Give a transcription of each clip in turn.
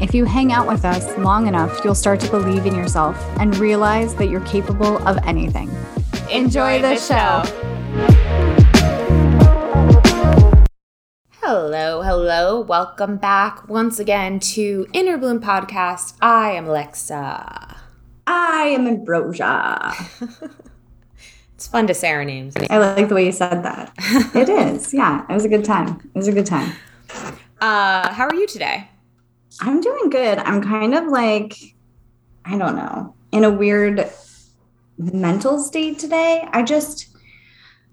if you hang out with us long enough, you'll start to believe in yourself and realize that you're capable of anything. Enjoy, the, show. Hello, hello. Welcome back once again to Inner Bloom Podcast. I am Alexa. I am Ambrosia. It's fun to say our names. I like the way you said that. it is. Yeah, it was a good time. It was a good time. Uh, how are you today? I'm doing good. I'm kind of like, I don't know, in a weird mental state today. I just,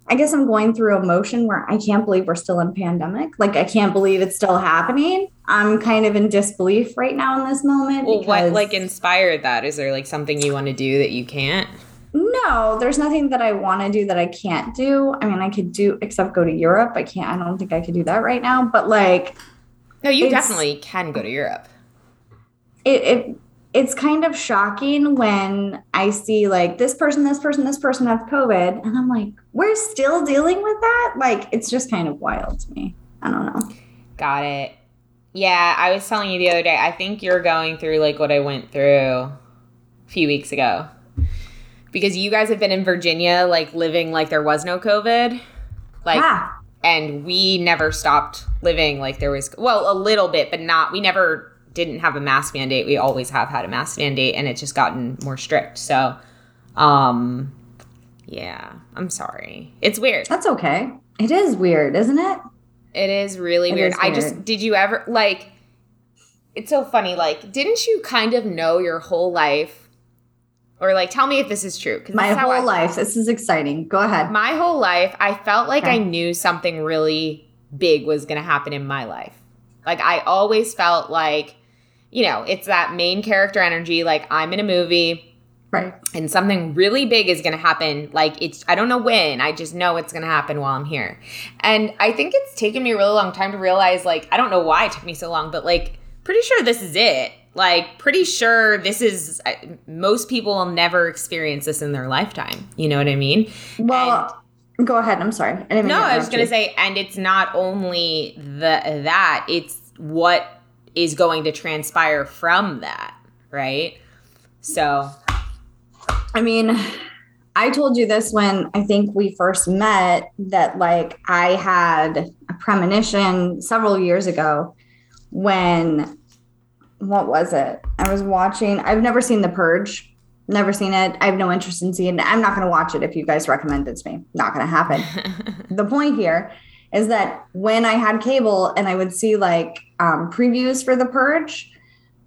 I guess I'm going through emotion where I can't believe we're still in pandemic. Like I can't believe it's still happening. I'm kind of in disbelief right now in this moment. Well, what like inspired that? Is there like something you want to do that you can't? No, there's nothing that I want to do that I can't do. I mean, I could do except go to Europe. I can't. I don't think I could do that right now. But like, no, you definitely can go to Europe. It, it it's kind of shocking when I see like this person, this person, this person has COVID, and I'm like, we're still dealing with that. Like, it's just kind of wild to me. I don't know. Got it. Yeah, I was telling you the other day. I think you're going through like what I went through a few weeks ago because you guys have been in Virginia, like living like there was no COVID. Like, ah and we never stopped living like there was well a little bit but not we never didn't have a mask mandate. We always have had a mask mandate and it's just gotten more strict. So um yeah i'm sorry. It's weird. That's okay. It is weird isn't it? It is really it weird. Is weird i just did you ever like it's so funny like didn't you kind of know your whole life or like tell me if this is true Because my whole I, life this is exciting. Go ahead. My whole life i felt like okay. i knew something really big was going to happen in my life. Like i always felt like you know it's that main character energy like i'm in a movie right. and something really big is going to happen. Like it's i don't know when i just know it's going to happen while i'm here. And i think it's taken me a really long time to realize like i don't know why it took me so long but like pretty sure this is it like pretty sure this is most people will never experience this in their lifetime. You know what i mean? Well and, go ahead. I'm sorry. I no i was gonna say and it's not only the that it's what is going to transpire from that right? So i mean i told you this when i think we first met that like i had a premonition several years ago when what was it? I was watching. I've never seen The Purge. Never seen it. I have no interest in seeing it. I'm not going to watch it if you guys recommend it to me. Not going to happen. the point here is that when I had cable and I would see like um, previews for The Purge,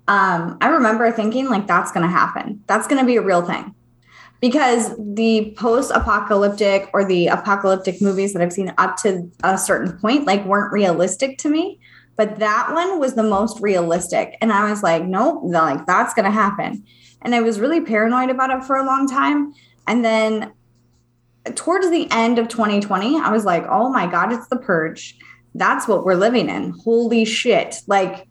um, I remember thinking like that's going to happen. That's going to be a real thing because the post-apocalyptic or the apocalyptic movies that I've seen up to a certain point like weren't realistic to me but that one was the most realistic. And I was like, nope, like that's going to happen. And I was really paranoid about it for a long time. And then uh, towards the end of 2020, I was like, oh my God, it's the purge. That's what we're living in. Holy shit. Like,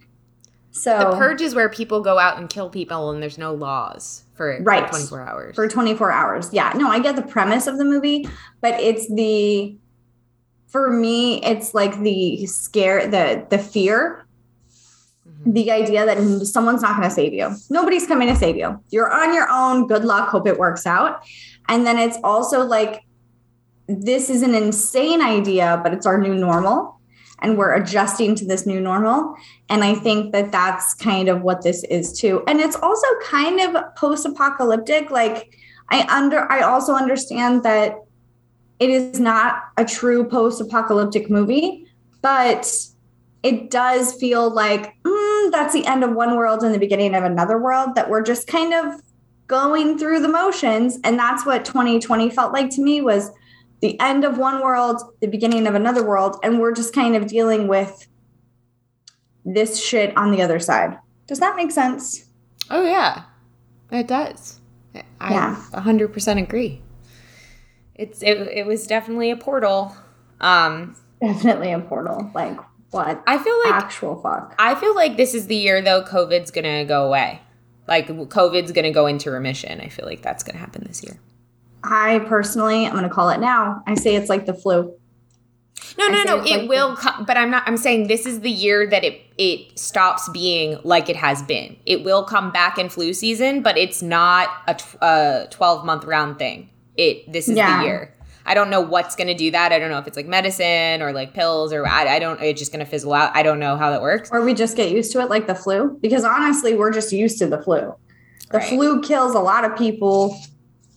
so the purge is where people go out and kill people and there's no laws for, right. for 24 hours. For 24 hours. Yeah. No, I get the premise of the movie, but it's the for me it's like the scare the the fear. Mm-hmm. the idea that someone's not going to save you. Nobody's coming to save you. You're on your own. Good luck. Hope it works out. And then it's also like this is an insane idea but it's our new normal and we're adjusting to this new normal. And i think that that's kind of what this is too. And it's also kind of post apocalyptic like i under i also understand that it is not a true post-apocalyptic movie, but it does feel like mm, that's the end of one world and the beginning of another world that we're just kind of going through the motions. And that's what 2020 felt like to me was the end of one world the beginning of another world and we're just kind of dealing with this shit on the other side. Does that make sense? Oh yeah. It does. I Yeah. 100% agree it's it, it was definitely a portal um definitely a portal like what i feel like actual fuck I feel like this is the year though COVID's gonna go away. Like COVID's gonna go into remission. I feel like that's gonna happen this year. i personally i'm going to call it now i say it's like the flu No, no, no. It like will come, but I'm not. I'm saying this is the year that it it stops being like it has been. It will come back in flu season, but it's not a tw- a 12 month round thing. It this is Yeah. the year. I don't know what's gonna do that. I don't know if it's like medicine or like pills or I, I don't. It's just gonna fizzle out. I don't know how that works. or we just get used to it like the flu because honestly we're just used to the flu the Right. flu kills a lot of people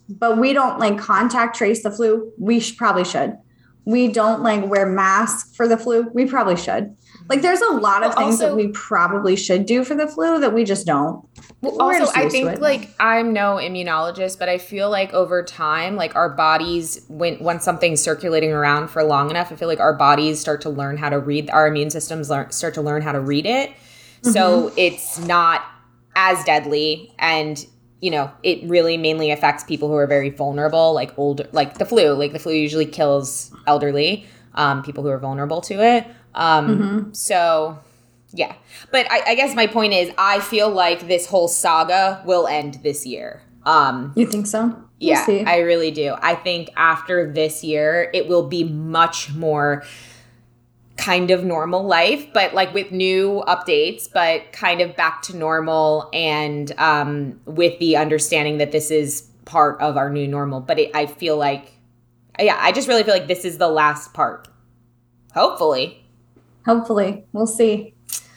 but we don't like contact trace the flu we sh- probably should we don't like wear masks for the flu we probably should like there's a lot of Well, things also- that we probably should do for the flu that we just don't Well, also, I think like I'm no immunologist, but I feel like over time, like our bodies, when when something's circulating around for long enough, I feel like our bodies start to learn how to read. Our immune systems learn start to learn how to read it, so it's not as deadly, and you know, it really mainly affects people who are very vulnerable, like older, like the flu. Like the flu usually kills elderly um, people who are vulnerable to it. Um, So yeah. But I, I guess my point is I feel like this whole saga will end this year. Um you think so We'll yeah, see. I really do. I think after this year it will be much more kind of normal life, but like with new updates, but kind of back to normal and um with the understanding that this is part of our new normal. But it, I feel like yeah, I just really feel like this is the last part. Hopefully. Hopefully. We'll see.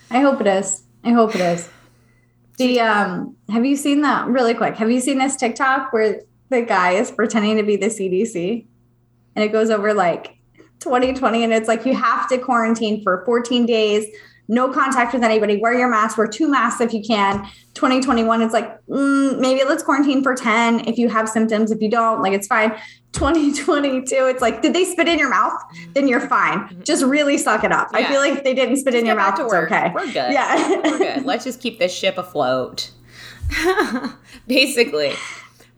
I hope it is. I hope it is. The um have you seen that really quick? Have you seen this tiktok where the guy is pretending to be the cdc and it goes over like 2020 and it's like you have to quarantine for 14 days. No contact with anybody. Wear your mask. Wear two masks if you can. 2021 it's like mm, maybe let's quarantine for 10 if you have symptoms. If you don't like it's fine 2022 it's like did they spit in your mouth then you're fine mm-hmm. just really suck it up i feel like if they didn't spit in your mouth it's okay We're good. yeah We're good. Let's just keep this ship afloat. Basically.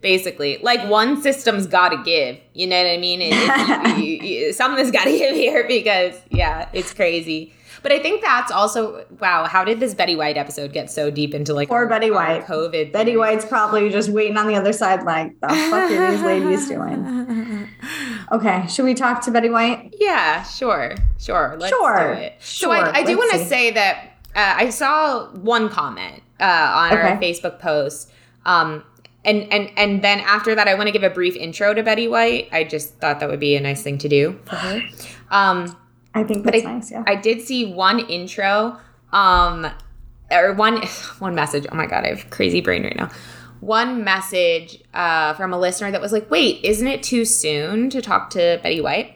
Basically, like one system's got to give. You know what I mean? It, it- you- you- something's got to give here because, yeah, it's crazy. But I think that's also wow. How did this Betty White episode get so deep into like Poor Betty White. COVID? betty thing? white's probably just waiting on the other side like the fuck are these ladies doing okay should we talk to betty white Yeah, sure, sure. Let's Sure, do it. So sure, I, I do want to say that uh, I saw one comment uh, on our Facebook post, um, and and and then after that, I want to give a brief intro to Betty White. I just thought that would be a nice thing to do for her. Um, i think But that's I- nice yeah I did see one intro, um, or one one message. Oh my god, I have crazy brain right now. One message uh, from a listener that was like, "Wait, isn't it too soon to talk to Betty White?"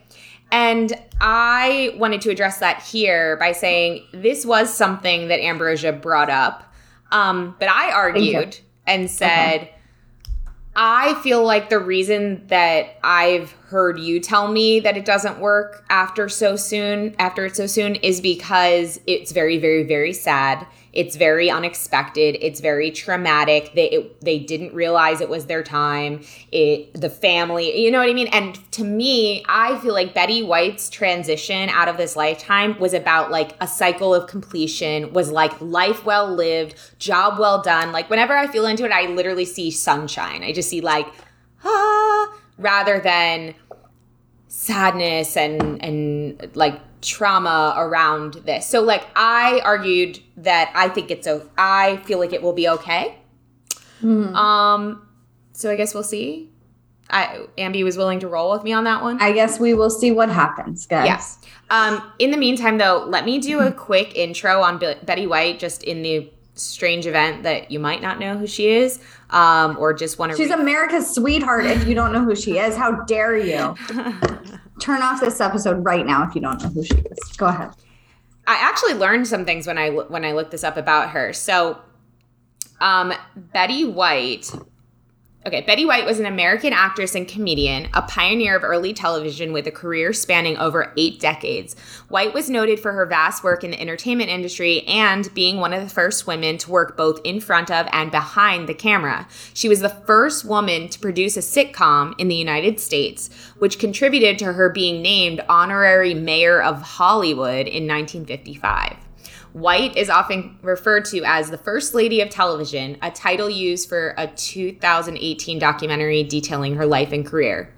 And I wanted to address that here by saying this was something that Ambrosia brought up, um, but I argued and said. I feel like the reason that I've heard you tell me that it doesn't work after so soon, after it's so soon, is because it's very, very, very sad. It's very unexpected. It's very traumatic. They it, they didn't realize it was their time. It the family, you know what I mean. And to me, I feel like Betty White's transition out of this lifetime was about like a cycle of completion. Was like life well lived, job well done. Like whenever I feel into it, I literally see sunshine. I just see like ah, rather than sadness and and like trauma around this. So like I argued that I think it's o- I feel like it will be okay. Mhm. Um so I guess we'll see. I Ambi was willing to roll with me on that one. i guess we will see what happens guys Yeah. Um, in the meantime, though, let me do a quick intro on Be- Betty White, just in the strange event that you might not know who she is, um, or just want to. She's America's sweetheart. If you don't know who she is, how dare you? Turn off this episode right now if you don't know who she is. Go ahead. I actually learned some things when I when I looked this up about her. So, um, Betty White Okay, Betty White was an American actress and comedian, a pioneer of early television with a career spanning over eight decades. White was noted for her vast work in the entertainment industry and being one of the first women to work both in front of and behind the camera. She was the first woman to produce a sitcom in the United States, which contributed to her being named honorary mayor of Hollywood in 1955. White is often referred to as the First Lady of Television, a title used for a 2018 documentary detailing her life and career.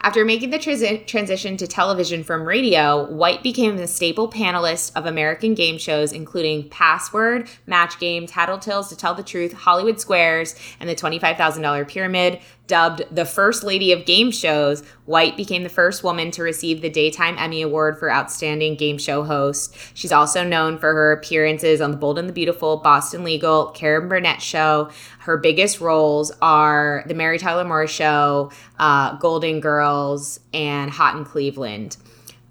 After making the transi- transition to television from radio, White became the staple panelist of American game shows, including Password, Match Game, Tattletales to Tell the Truth, Hollywood Squares, and the $25,000 Pyramid, Dubbed the First Lady of Game Shows, White became the first woman to receive the Daytime Emmy Award for Outstanding Game Show Host. She's also known for her appearances on The Bold and the Beautiful, Boston Legal, Carol Burnett Show. Her biggest roles are The Mary Tyler Moore Show, uh, Golden Girls, and Hot in Cleveland.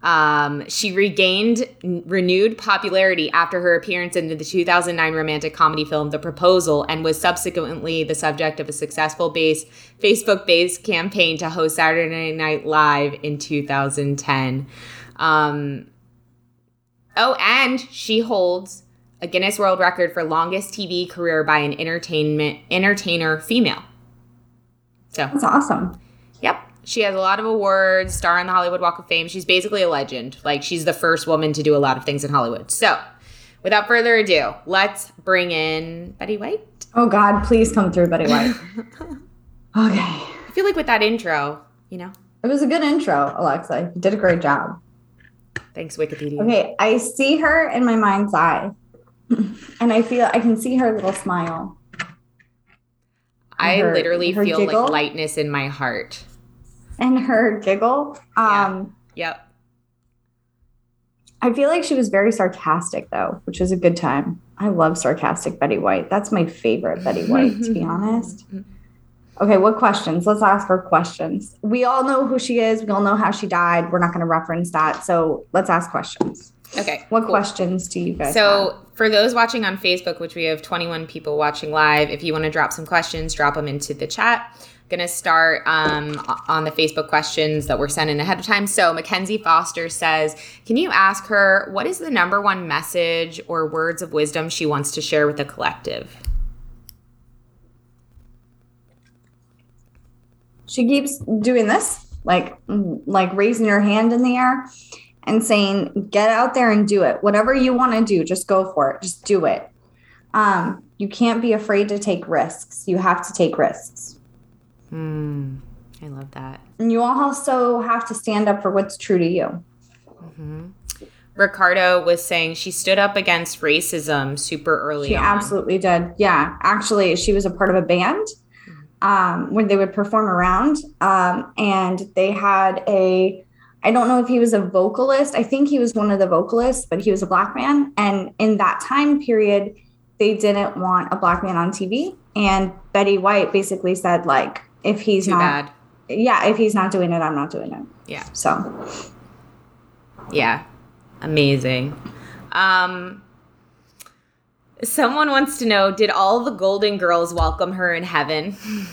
Um, she regained renewed popularity after her appearance in the 2009 romantic comedy film The Proposal and was subsequently the subject of a successful base Facebook based campaign to host Saturday Night Live in 2010. Um, oh, and she holds a Guinness World Record for longest TV career by an entertainment entertainer female. So That's awesome. She has a lot of awards, star on the Hollywood Walk of Fame. She's basically a legend. Like she's the first woman to do a lot of things in Hollywood. So, without further ado, let's bring in Betty White. Oh God, please come through, Betty White. okay. I feel like with that intro, you know. It was a good intro, Alexa. You did a great job. Thanks Wikipedia. Okay, I see her in my mind's eye. And I feel I can see her little smile. I her- literally her feel giggle? like lightness in my heart. And her giggle. Um, Yep. I feel like she was very sarcastic though, which was a good time. I love sarcastic Betty White. That's my favorite Betty White, to be honest. Okay, what questions? Let's ask her questions. We all know who she is. We all know how she died. We're not going to reference that. So let's ask questions. Okay. What cool. questions do you guys have? So, for those watching on Facebook, which we have 21 people watching live, if you want to drop some questions, drop them into the chat. Going to start um, on the Facebook questions that were sent in ahead of time. So, Mackenzie Foster says, Can you ask her what is the number one message or words of wisdom she wants to share with the collective? she keeps doing this, like like raising her hand in the air and saying, "Get out there and do it. Whatever you want to do, just go for it. Just do it." Um, you can't be afraid to take risks. You have to take risks. Hmm. I love that. And you also have to stand up for what's true to you. Ricardo was saying she stood up against racism super early She on. absolutely did. Yeah. Actually, she was a part of a band um, when they would perform around. Um, and they had a, I don't know if he was a vocalist. I think he was one of the vocalists, but he was a black man. And in that time period, they didn't want a black man on TV. And Betty White basically said, like, if he's Too not, bad. yeah, if he's not doing it, I'm not doing it. Yeah. So Yeah. Amazing. Um someone wants to know did all the golden girls welcome her in heaven?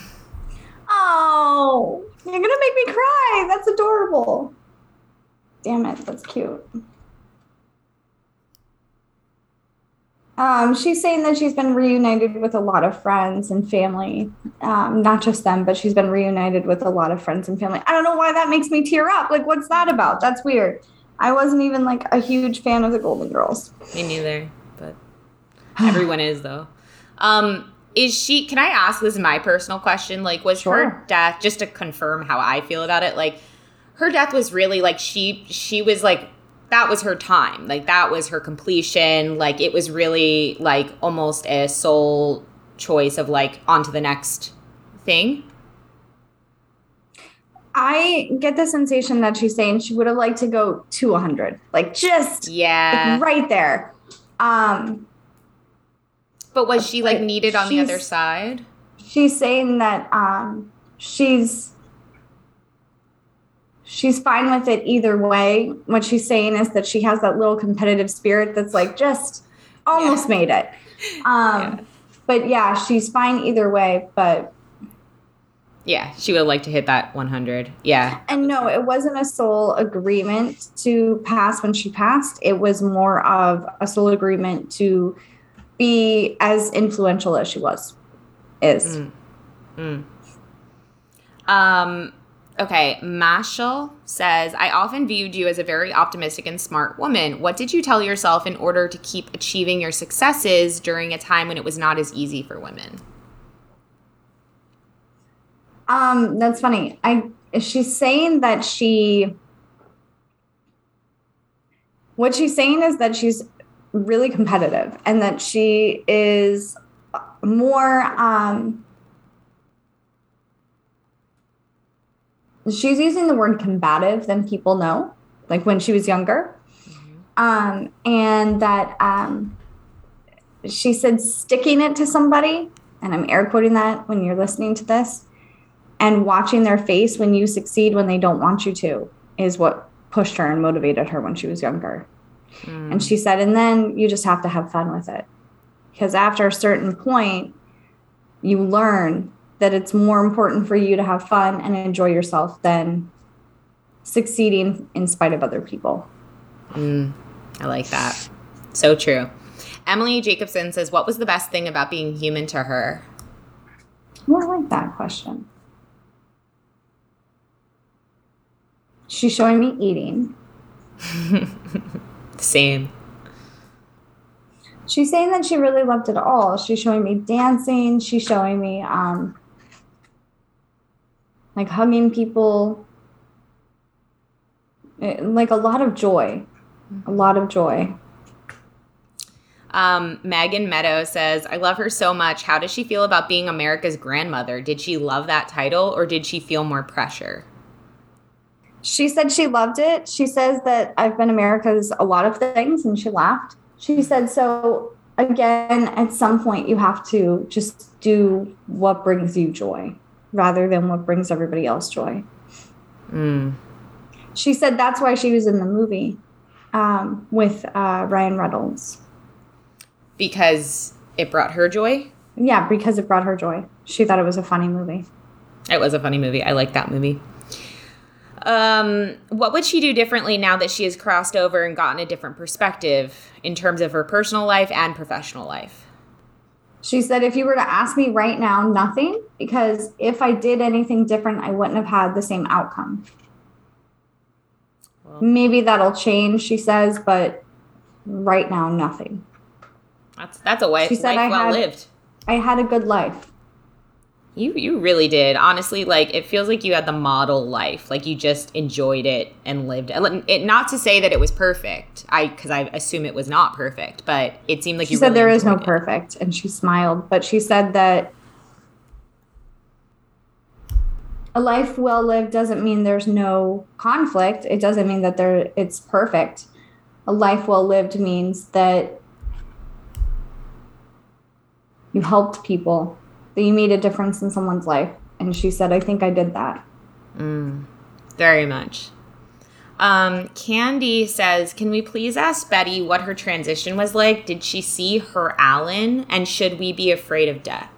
Oh, you're gonna make me cry. That's adorable. Damn it, that's cute. Um, she's saying that she's been reunited with a lot of friends and family. Um, not just them, but she's been reunited with a lot of friends and family. I don't know why that makes me tear up. Like, what's that about? That's weird. I wasn't even like a huge fan of the Golden Girls. Me neither, but everyone is though. Um is she can I ask this is my personal question like was Sure. her death just to confirm how I feel about it like her death was really like she she was like that was her time. Like that was her completion. Like it was really like almost a soul choice of like on to the next thing. I get the sensation that she's saying she would have liked to go to 100, like just yeah. like, right there. Um, But was she like needed on the other side? she's saying that um, she's she's fine with it either way. What she's saying is that she has that little competitive spirit that's like just almost made it. Um, Yeah. But yeah, she's fine either way. But Yeah, she would like to hit that 100. Yeah. and no, it wasn't a soul agreement to pass when she passed. It was more of a soul agreement to be as influential as she was. Is Mm. Um, okay, Mashal says, I often viewed you as a very optimistic and smart woman. What did you tell yourself in order to keep achieving your successes during a time when it was not as easy for women? Um, that's funny. I she's saying that she what she's saying is that she's really competitive and that she is more um she's using the word combative than people know like when she was younger um and that um she said sticking it to somebody and i'm air quoting that when you're listening to this and watching their face when you succeed when they don't want you to is what pushed her and motivated her when she was younger. And she said, and then you just have to have fun with it. Because after a certain point, you learn that it's more important for you to have fun and enjoy yourself than succeeding in spite of other people. I like that. So true. Emily Jacobson says, What was the best thing about being human to her? Oh, I like that question. She's showing me eating. Same. She's saying that she really loved it all. She's showing me dancing. She's showing me um, like hugging people, Eh, like a lot of joy, a lot of joy. Um, Megan Meadow says, I love her so much. How does she feel about being America's grandmother? Did she love that title or did she feel more pressure? She said she loved it. She says that I've been America's a lot of things, and she laughed. She said, So again, at some point, you have to just do what brings you joy rather than what brings everybody else joy. Mm. She said that's why she was in the movie um, with uh, Ryan Reynolds. Because it brought her joy? Yeah, because it brought her joy. She thought it was a funny movie. It was a funny movie. I like that movie. Um, what would she do differently now that she has crossed over and gotten a different perspective in terms of her personal life and professional life? She said, if you were to ask me right now, nothing, because if I did anything different, I wouldn't have had the same outcome. Well- Maybe that'll change, she says, but right now, nothing. That's that's a way, She said life I well had- lived. I had a good life. You you really did. Honestly, like it feels like you had the model life. Like you just enjoyed it and lived it. not to say that it was perfect. I cuz I assume it was not perfect, but it seemed like She you said really there is no it. perfect, and she smiled, but she said that a life well lived doesn't mean there's no conflict. It doesn't mean that there it's perfect. A life well lived means that you helped people, that you made a difference in someone's life. And she said, I think I did that. Very much. Um, Candy says, "Can we please ask Betty what her transition was like? Did she see her Allen, and should we be afraid of death?"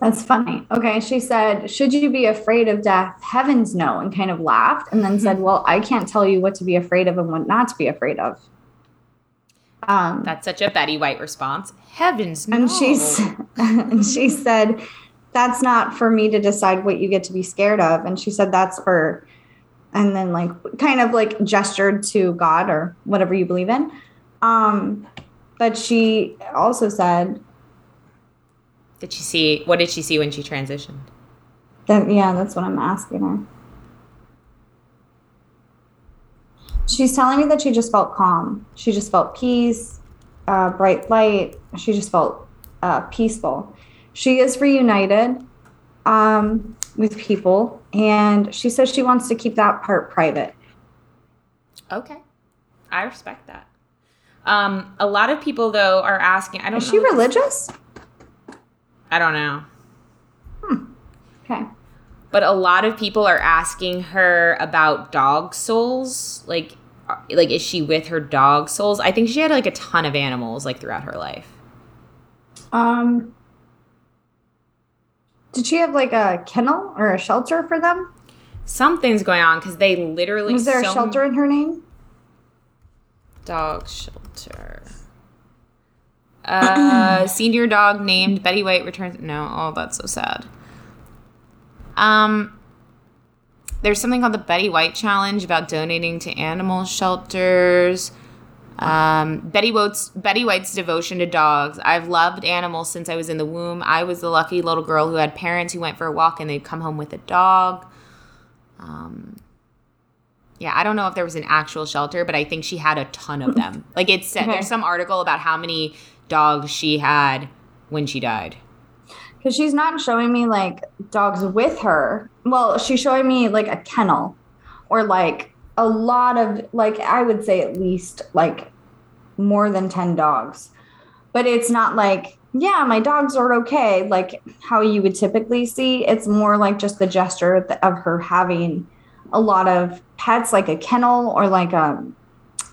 That's funny. Okay. She said, Should you be afraid of death? Heavens no. And kind of laughed and then said, Well, I can't tell you what to be afraid of and what not to be afraid of. Um, That's such a Betty White response. Heavens, no. and she's and she said, That's not for me to decide what you get to be scared of. And she said, That's for and then like kind of like gestured to God or whatever you believe in. Um, but she also said Did she see? What did she see when she transitioned? That yeah, that's what I'm asking her. She's telling me that she just felt calm. She just felt peace, uh, bright light. She just felt uh, peaceful. She is reunited um, with people, and she says she wants to keep that part private. Okay, I respect that. Um, a lot of people though are asking. I don't. Is she religious? I don't know. Okay. But a lot of people are asking her about dog souls. Like, like is she with her dog souls? I think she had like a ton of animals like throughout her life. Um, did she have like a kennel or a shelter for them? Something's going on because they literally Was there a so- shelter in her name? dog shelter. Uh, senior dog named Betty White returns. No, oh, that's so sad. Um, there's something called the Betty White Challenge about donating to animal shelters. Um, Betty White's Betty White's devotion to dogs. I've loved animals since I was in the womb. I was the lucky little girl who had parents who went for a walk and they'd come home with a dog. Um, yeah, I don't know if there was an actual shelter, but I think she had a ton of them. Like it said, Okay. there's some article about how many dogs she had when she died. Because she's not showing me like dogs with her. Well, she's showing me like a kennel or like a lot of, like, I would say at least like more than 10 dogs. But it's not like, yeah, my dogs are okay, like how you would typically see. It's more like just the gesture of her having a lot of pets, like a kennel or like a,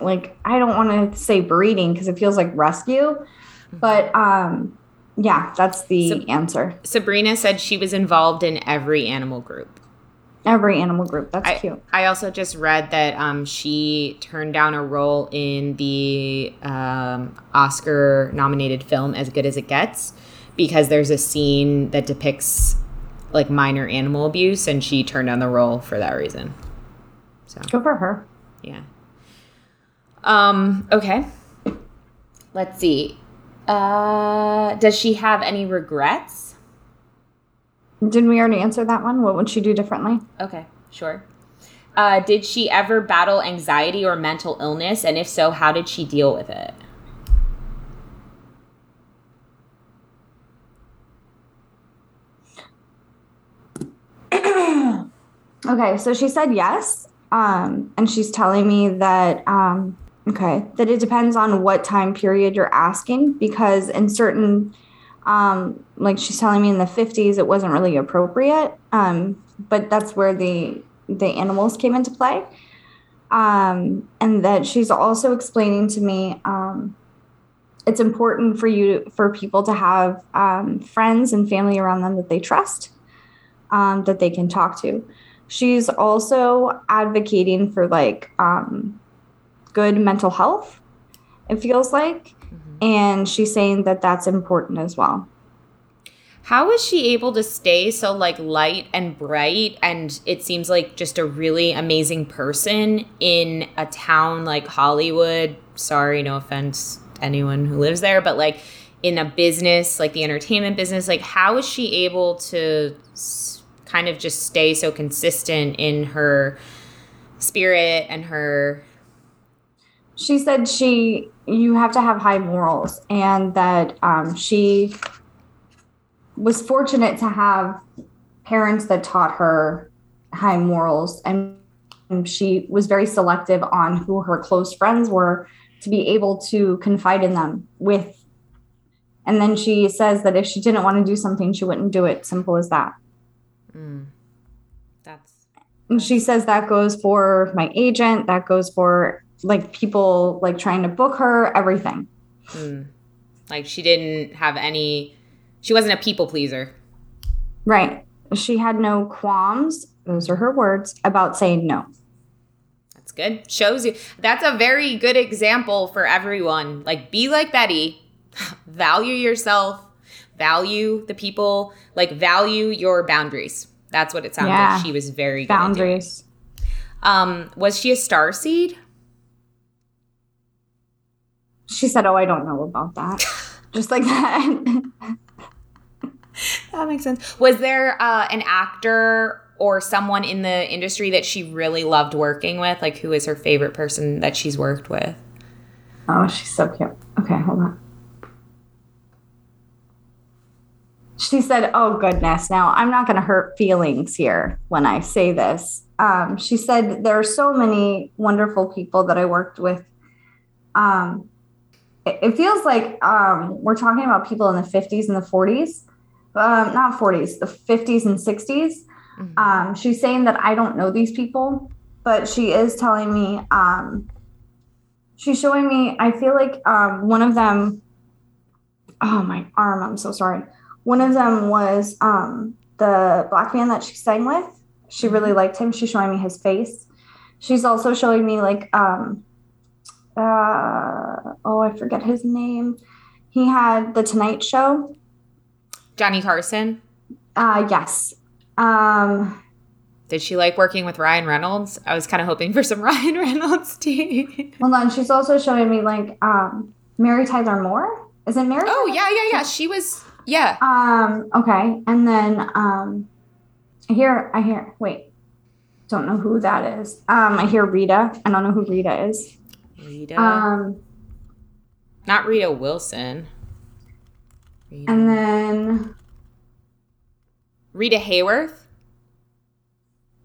like, I don't want to say breeding because it feels like rescue. But um, yeah, that's the So- answer. Sabrina said she was involved in every animal group. Every animal group. That's I, cute. I also just read that um, she turned down a role in the um, Oscar nominated film As Good as It Gets because there's a scene that depicts like minor animal abuse and she turned down the role for that reason. So, Good for her. yeah. Um, okay. Let's see. Uh, does she have any regrets? Didn't we already answer that one? What would she do differently? Okay, sure. Uh, did she ever battle anxiety or mental illness? And if so, how did she deal with it? Okay, so she said yes. Um, and she's telling me that um, okay, that it depends on what time period you're asking because in certain um, like she's telling me in the 50s it wasn't really appropriate. Um, but that's where the the animals came into play. Um, and that she's also explaining to me um, it's important for you for people to have um, friends and family around them that they trust um, that they can talk to she's also advocating for like um, good mental health it feels like mm-hmm. and she's saying that that's important as well. How is she able to stay so like light and bright? And it seems like just a really amazing person in a town like Hollywood? Sorry, no offense to anyone who lives there, but like in a business, like the entertainment business, like how is she able to s- kind of just stay so consistent in her spirit and her she said she you have to have high morals and that um, she was fortunate to have parents that taught her high morals and she was very selective on who her close friends were to be able to confide in them with. And then she says that if she didn't want to do something she wouldn't do it. Simple as that. Mm, that's and she says that goes for my agent that goes for like people like trying to book her everything mm, like she didn't have any she wasn't a people pleaser. Right. She had no qualms, those are her words, about saying no. That's good. Shows you. That's a very good example for everyone. Like, be like Betty. value yourself. Value the people. Like, value your boundaries. That's what it sounds Yeah. like. She was very good at. Boundaries. Um, was she a star seed? She said, Oh, I don't know about that. Just like that. That makes sense. Was there uh, an actor or someone in the industry that she really loved working with? Like, who is her favorite person that she's worked with? oh, she's so cute. Okay, hold on. She said, Oh, goodness. Now, I'm not going to hurt feelings here when I say this. Um, she said, There are so many wonderful people that I worked with. Um, it, feels like um, we're talking about people in the 50s and the 40s, um, not 40s, the 50s and 60s. Mhm. Um, she's saying that I don't know these people, but she is telling me, um, she's showing me, I feel like um, one of them, oh, my arm, I'm so sorry. One of them was um, the black man that she sang with. She really liked him. She's showing me his face. She's also showing me, like, um, uh, oh, I forget his name. He had the Tonight Show. Johnny Carson. Uh, yes. Um, Did she like working with Ryan Reynolds? I was kind of hoping for some Ryan Reynolds tea. hold on. She's also showing me like um, Mary Tyler Moore. Is it Mary? oh yeah, yeah, yeah. She was yeah. Um. Okay. And then um, I hear. I hear. Wait. Don't know who that is. Um. I hear Rita. I don't know who Rita is. Rita, Um. Not Rita Wilson. Rita, And then Rita Hayworth.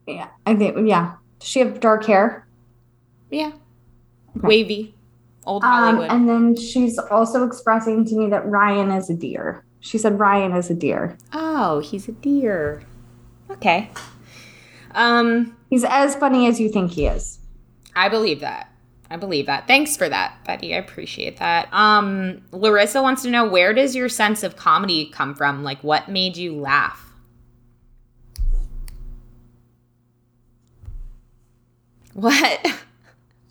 yeah, I think yeah. Does she have dark hair? Yeah, Okay. wavy, old Um. Hollywood. And then she's also expressing to me that Ryan is a dear. She said Ryan is a dear. oh, he's a dear. Okay. Um, He's as funny as you think he is. I believe that. I believe that. Thanks for that, Betty. I appreciate that. Um, Larissa wants to know where does your sense of comedy come from? Like, what made you laugh? What?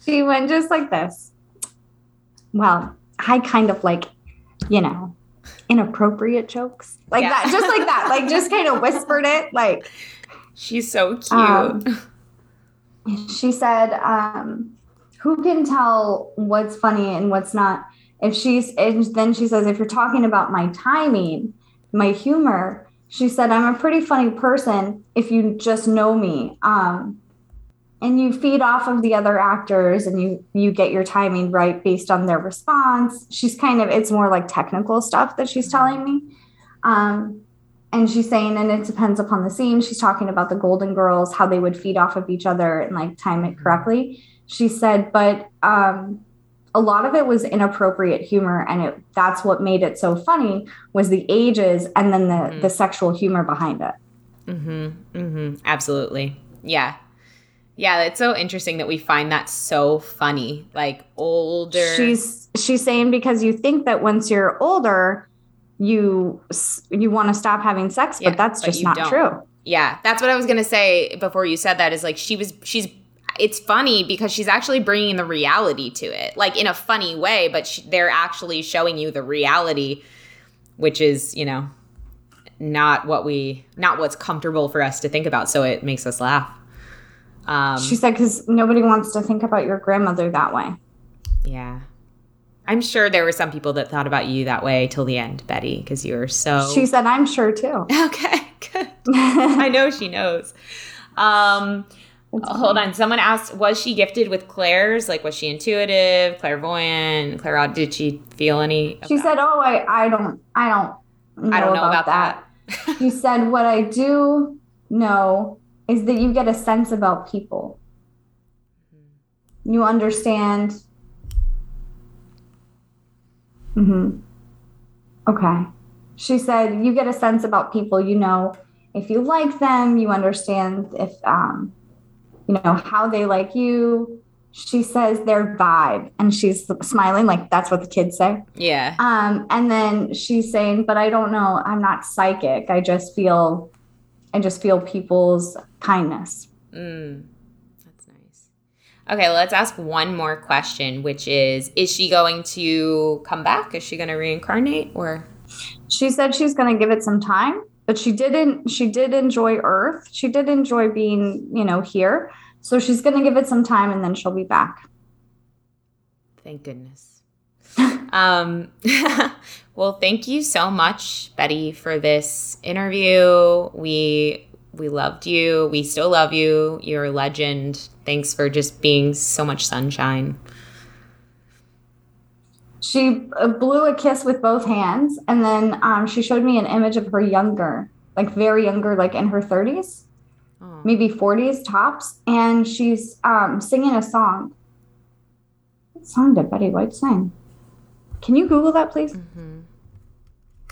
She went just like this. Well, I kind of like, you know, inappropriate jokes like Yeah. that, just like that, like just kind of whispered it. Like She's so cute. Um, she said, um, "Who can tell what's funny and what's not?" If she's, and then she says, "If you're talking about my timing, my humor," she said, "I'm a pretty funny person if you just know me." Um, and you feed off of the other actors and you you get your timing right based on their response. She's kind of it's more like technical stuff that she's telling me. Um and she's saying and it depends upon the scene she's talking about the golden girls how they would feed off of each other and like time it correctly she said but um a lot of it was inappropriate humor and it that's what made it so funny was the ages and then the Mhm. the sexual humor behind it Mm-hmm. Mm-hmm. Absolutely. Yeah. Yeah, it's so interesting that we find that so funny. Like older. She's she's saying because you think that once you're older, you you want to stop having sex, but that's but just not don't. true. Yeah, that's what I was gonna say before you said that. Is like she was. She's. It's funny because she's actually bringing the reality to it, like in a funny way. But she, they're actually showing you the reality, which is you know, not what we, not what's comfortable for us to think about. So it makes us laugh. Um, She said because nobody wants to think about your grandmother that way. Yeah. I'm sure there were some people that thought about you that way till the end, Betty, because you were so. She said, "I'm sure too." okay, good. I know she knows. Um, hold on. Someone asked, was she gifted with clairs? Like, was she intuitive, clairvoyant, clairaud? Did she feel any? of She that? said, "Oh, I I don't I don't know I don't know about, that. She said, "What I do know is that you get a sense about people. You understand." hmm Okay. She said, "You get a sense about people. You know if you like them. You understand if um, you know how they like you." She says their vibe, and she's smiling like that's what the kids say. Yeah. Um, and then she's saying, but I don't know, I'm not psychic. I just feel I just feel people's kindness. Mm, that's nice. Okay, let's ask one more question, which is Is she going to come back? Is she going to reincarnate? Or. She said she's gonna give it some time, but she didn't she did enjoy Earth. She did enjoy being, you know, here. So she's gonna give it some time and then she'll be back. Thank goodness. um, well, thank you so much, Betty, for this interview. We we loved you. We still love you. You're a legend. Thanks for just being so much sunshine. She uh, blew a kiss with both hands, and then um, she showed me an image of her younger, like very younger, like in her 30s. Oh, maybe 40s tops, and she's um, singing a song. What song did Betty White sing? Can you Google that, please? Mm-hmm.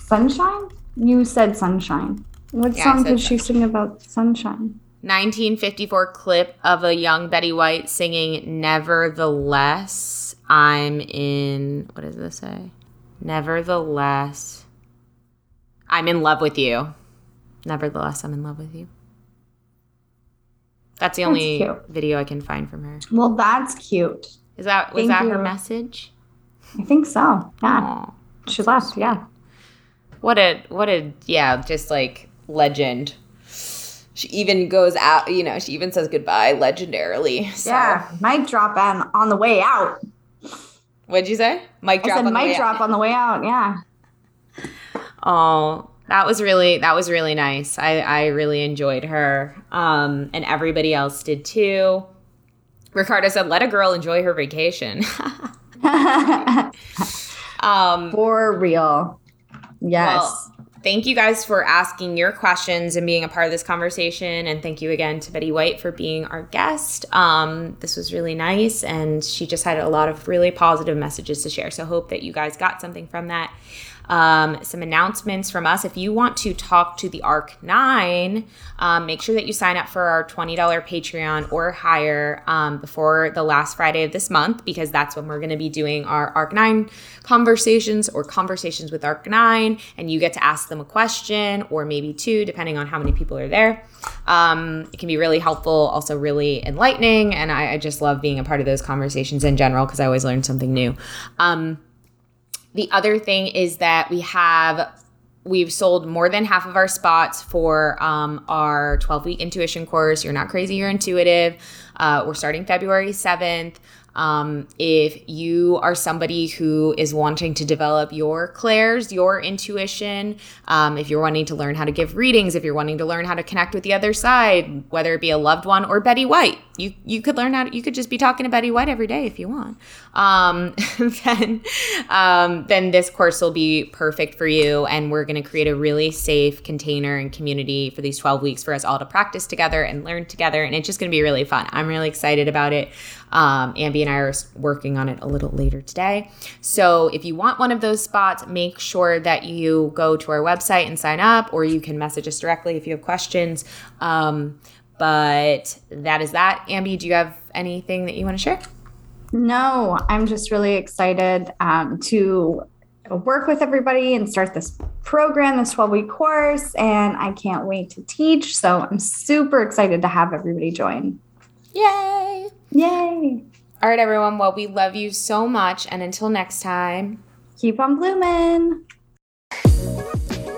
Sunshine? You said sunshine. What yeah, song did she sing about sunshine? 1954 clip of a young Betty White singing Nevertheless. I'm in, what does this say? Nevertheless, I'm in love with you. Nevertheless, I'm in love with you. That's the only that's video I can find from her. Well, that's cute. Is that was Thank that you. her message? I think so. Yeah. Aww, she left. Yeah. What a what a yeah, just like legend. She even goes out, you know, she even says goodbye legendarily. So. Yeah, might drop on on the way out. What'd you say? Mic drop. I said on mic drop out. on the way out. Yeah. Oh, that was really that was really nice. I I really enjoyed her, um, and everybody else did too. Ricardo said, "Let a girl enjoy her vacation." um, For real. Yes. Well, thank you guys for asking your questions and being a part of this conversation. And thank you again to Betty White for being our guest. Um, this was really nice. And she just had a lot of really positive messages to share. So, hope that you guys got something from that um, some announcements from us. If you want to talk to the ARC 9, um, make sure that you sign up for our $20 Patreon or higher um, before the last Friday of this month, because that's when we're going to be doing our ARC 9 conversations or conversations with ARC 9. And you get to ask them a question or maybe two, depending on how many people are there. Um, it can be really helpful, also really enlightening. And I, I, just love being a part of those conversations in general because I always learn something new. Um, the other thing is that we have we've sold more than half of our spots for um, our 12 week intuition course. You're not crazy, you're intuitive. Uh, we're starting February 7th. Um, if you are somebody who is wanting to develop your clairs, your intuition, um, if you're wanting to learn how to give readings, if you're wanting to learn how to connect with the other side, whether it be a loved one or Betty White, you you could learn how to, you could just be talking to Betty White every day if you want. Um, then um, then this course will be perfect for you, and we're going to create a really safe container and community for these 12 weeks for us all to practice together and learn together, and it's just going to be really fun. I'm really excited about it. Um, Ambi and I are working on it a little later today. So if you want one of those spots, make sure that you go to our website and sign up, or you can message us directly if you have questions. Um, but that is that. Ambi, do you have anything that you want to share? No, I'm just really excited um, to work with everybody and start this program, this 12 week course. And I can't wait to teach. So I'm super excited to have everybody join. Yay! Yay! All right, everyone. Well, we love you so much. And until next time, keep on blooming.